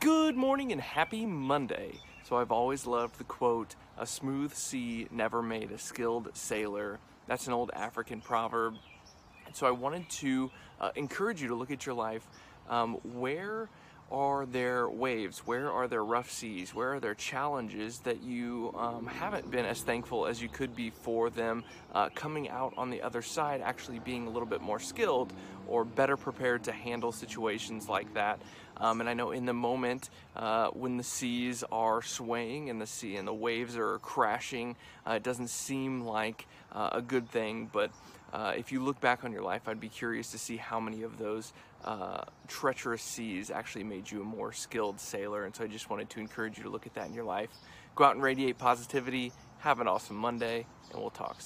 Good morning and happy Monday. So, I've always loved the quote, a smooth sea never made a skilled sailor. That's an old African proverb. And so, I wanted to uh, encourage you to look at your life. Um, where are there waves? Where are there rough seas? Where are there challenges that you um, haven't been as thankful as you could be for them uh, coming out on the other side, actually being a little bit more skilled or better prepared to handle situations like that? Um, and I know in the moment uh, when the seas are swaying and the sea and the waves are crashing, uh, it doesn't seem like uh, a good thing, but uh, if you look back on your life, I'd be curious to see how many of those uh, treacherous seas actually made you a more skilled sailor. And so I just wanted to encourage you to look at that in your life. Go out and radiate positivity. Have an awesome Monday, and we'll talk soon.